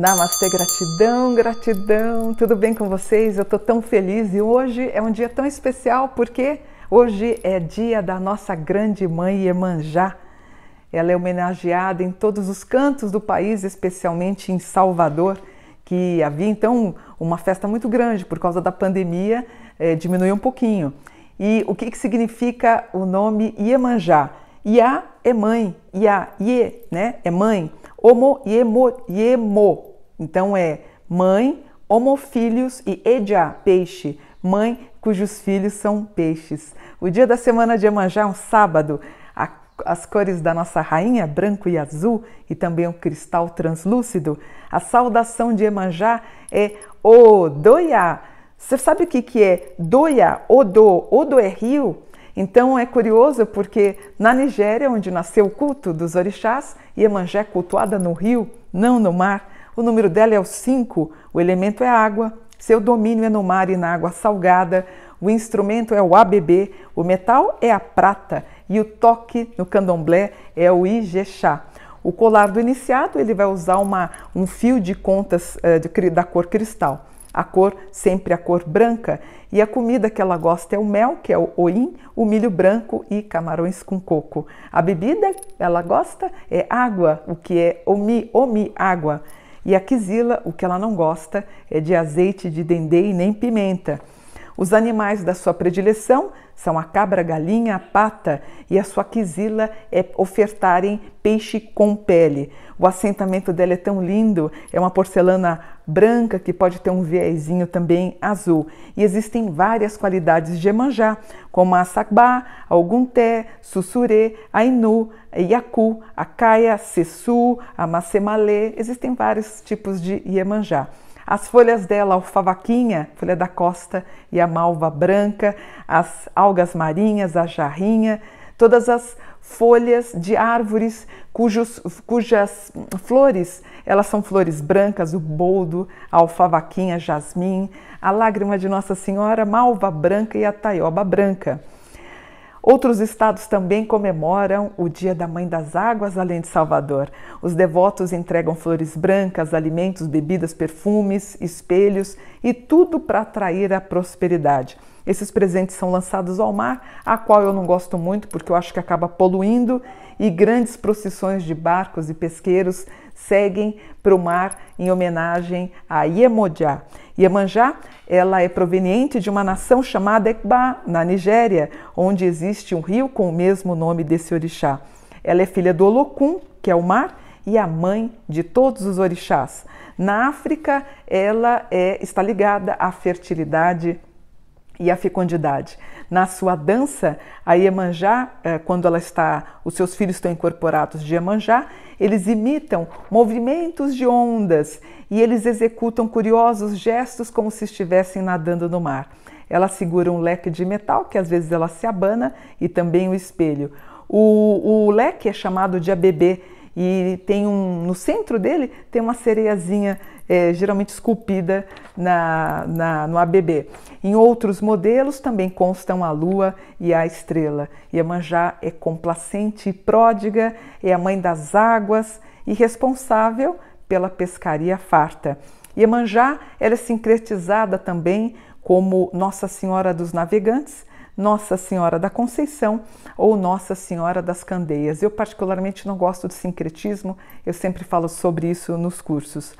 Namastê, gratidão, gratidão. Tudo bem com vocês? Eu estou tão feliz e hoje é um dia tão especial porque hoje é dia da nossa grande mãe Iemanjá. Ela é homenageada em todos os cantos do país, especialmente em Salvador, que havia então uma festa muito grande por causa da pandemia, é, diminuiu um pouquinho. E o que, que significa o nome Iemanjá? Iá é mãe, Iá, Ie, né? É mãe. Homo Yemo, Yemo. Então é mãe, homofilhos e Edia, peixe. Mãe cujos filhos são peixes. O dia da semana de Emanjá é um sábado. As cores da nossa rainha, branco e azul, e também o cristal translúcido. A saudação de Emanjá é Odoia. Você sabe o que, que é Doia, Odo? Odo é rio? Então é curioso porque na Nigéria, onde nasceu o culto dos orixás, Iemanjá é cultuada no rio, não no mar. O número dela é o 5, o elemento é água, seu domínio é no mar e na água salgada, o instrumento é o ABB, o metal é a prata e o toque no candomblé é o Ijexá. O colar do iniciado ele vai usar uma, um fio de contas uh, de, da cor cristal a cor sempre a cor branca, e a comida que ela gosta é o mel, que é o oim, o milho branco e camarões com coco. A bebida ela gosta é água, o que é omi, omi, água. E a quizila, o que ela não gosta é de azeite de dendê e nem pimenta. Os animais da sua predileção são a cabra, a galinha, a pata e a sua quisila é ofertarem peixe com pele. O assentamento dela é tão lindo, é uma porcelana branca que pode ter um viésinho também azul. E existem várias qualidades de Emanjá, como a Sakba, a Sussurê, a Inu, a Yaku, a Caia, Sessu, a Macemalê. Existem vários tipos de Iemanjá. As folhas dela, a alfavaquinha, folha da costa e a malva branca, as algas marinhas, a jarrinha, todas as folhas de árvores cujos, cujas flores, elas são flores brancas, o boldo, a alfavaquinha, jasmim, a lágrima de Nossa Senhora, malva branca e a taioba branca. Outros estados também comemoram o Dia da Mãe das Águas, além de Salvador. Os devotos entregam flores brancas, alimentos, bebidas, perfumes, espelhos e tudo para atrair a prosperidade. Esses presentes são lançados ao mar, a qual eu não gosto muito porque eu acho que acaba poluindo, e grandes procissões de barcos e pesqueiros seguem para o mar em homenagem a Iemoja. Iemanjá, ela é proveniente de uma nação chamada Ekba, na Nigéria, onde existe um rio com o mesmo nome desse orixá. Ela é filha do Olokun, que é o mar, e a mãe de todos os orixás. Na África, ela é, está ligada à fertilidade e a fecundidade. Na sua dança, a Iemanjá, eh, quando ela está, os seus filhos estão incorporados de Iemanjá, eles imitam movimentos de ondas e eles executam curiosos gestos como se estivessem nadando no mar. Ela segura um leque de metal, que às vezes ela se abana, e também o espelho. O, o leque é chamado de ABB e tem um, no centro dele tem uma sereiazinha é, geralmente esculpida na, na, no ABB. Em outros modelos também constam a lua e a estrela. Iemanjá é complacente e pródiga, é a mãe das águas e responsável pela pescaria farta. Iemanjá ela é sincretizada também como Nossa Senhora dos Navegantes, nossa Senhora da Conceição ou Nossa Senhora das Candeias. Eu, particularmente, não gosto de sincretismo, eu sempre falo sobre isso nos cursos.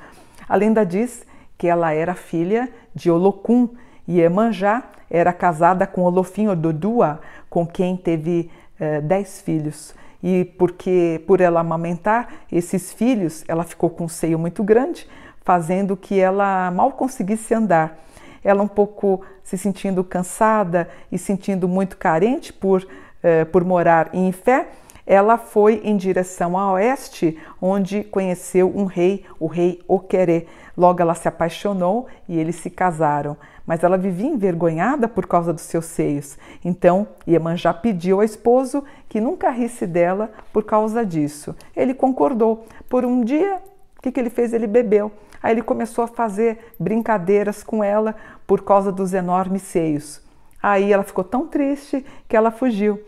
A lenda diz que ela era filha de Olocum e Emanjá era casada com Olofim Ododua, com quem teve eh, dez filhos. E porque por ela amamentar esses filhos, ela ficou com um seio muito grande, fazendo que ela mal conseguisse andar ela um pouco se sentindo cansada e sentindo muito carente por, eh, por morar em fé, ela foi em direção a oeste, onde conheceu um rei, o rei Oquerê. Logo ela se apaixonou e eles se casaram. Mas ela vivia envergonhada por causa dos seus seios. Então Iemanjá pediu ao esposo que nunca risse dela por causa disso. Ele concordou. Por um dia, o que, que ele fez? Ele bebeu Aí ele começou a fazer brincadeiras com ela por causa dos enormes seios. Aí ela ficou tão triste que ela fugiu.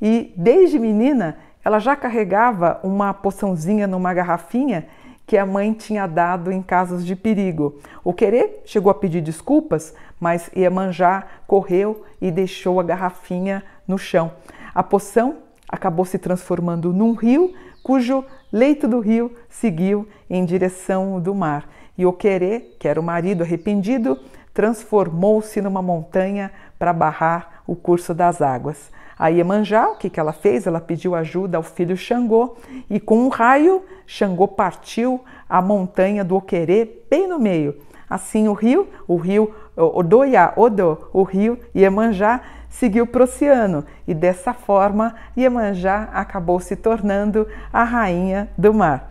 E desde menina, ela já carregava uma poçãozinha numa garrafinha que a mãe tinha dado em casos de perigo. O querer chegou a pedir desculpas, mas Iemanjá correu e deixou a garrafinha no chão. A poção acabou se transformando num rio, cujo leito do rio seguiu em direção do mar. E o querer, que era o marido arrependido, transformou-se numa montanha para barrar o curso das águas. A Iemanjá, o que, que ela fez? Ela pediu ajuda ao filho Xangô e com um raio, Xangô partiu a montanha do Oquerê bem no meio. Assim o rio, o rio Odoia, Odo, o rio Iemanjá seguiu para o oceano e dessa forma Iemanjá acabou se tornando a rainha do mar.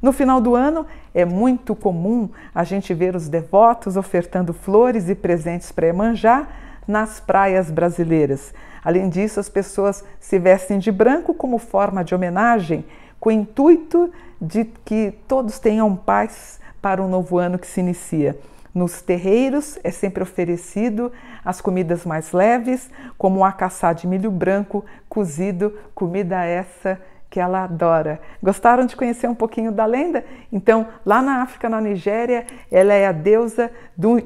No final do ano, é muito comum a gente ver os devotos ofertando flores e presentes para Iemanjá nas praias brasileiras. Além disso, as pessoas se vestem de branco como forma de homenagem, com o intuito de que todos tenham paz para o novo ano que se inicia. Nos terreiros é sempre oferecido as comidas mais leves, como o acaçá de milho branco cozido, comida essa que ela adora. Gostaram de conhecer um pouquinho da lenda? Então, lá na África, na Nigéria, ela é a deusa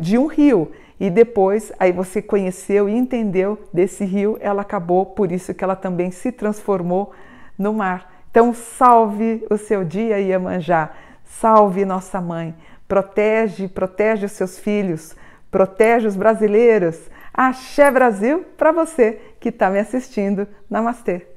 de um rio e depois aí você conheceu e entendeu desse rio, ela acabou, por isso que ela também se transformou no mar. Então salve o seu dia, Iemanjá. Salve nossa mãe. Protege, protege os seus filhos, protege os brasileiros. Axé Brasil para você que está me assistindo. Namastê.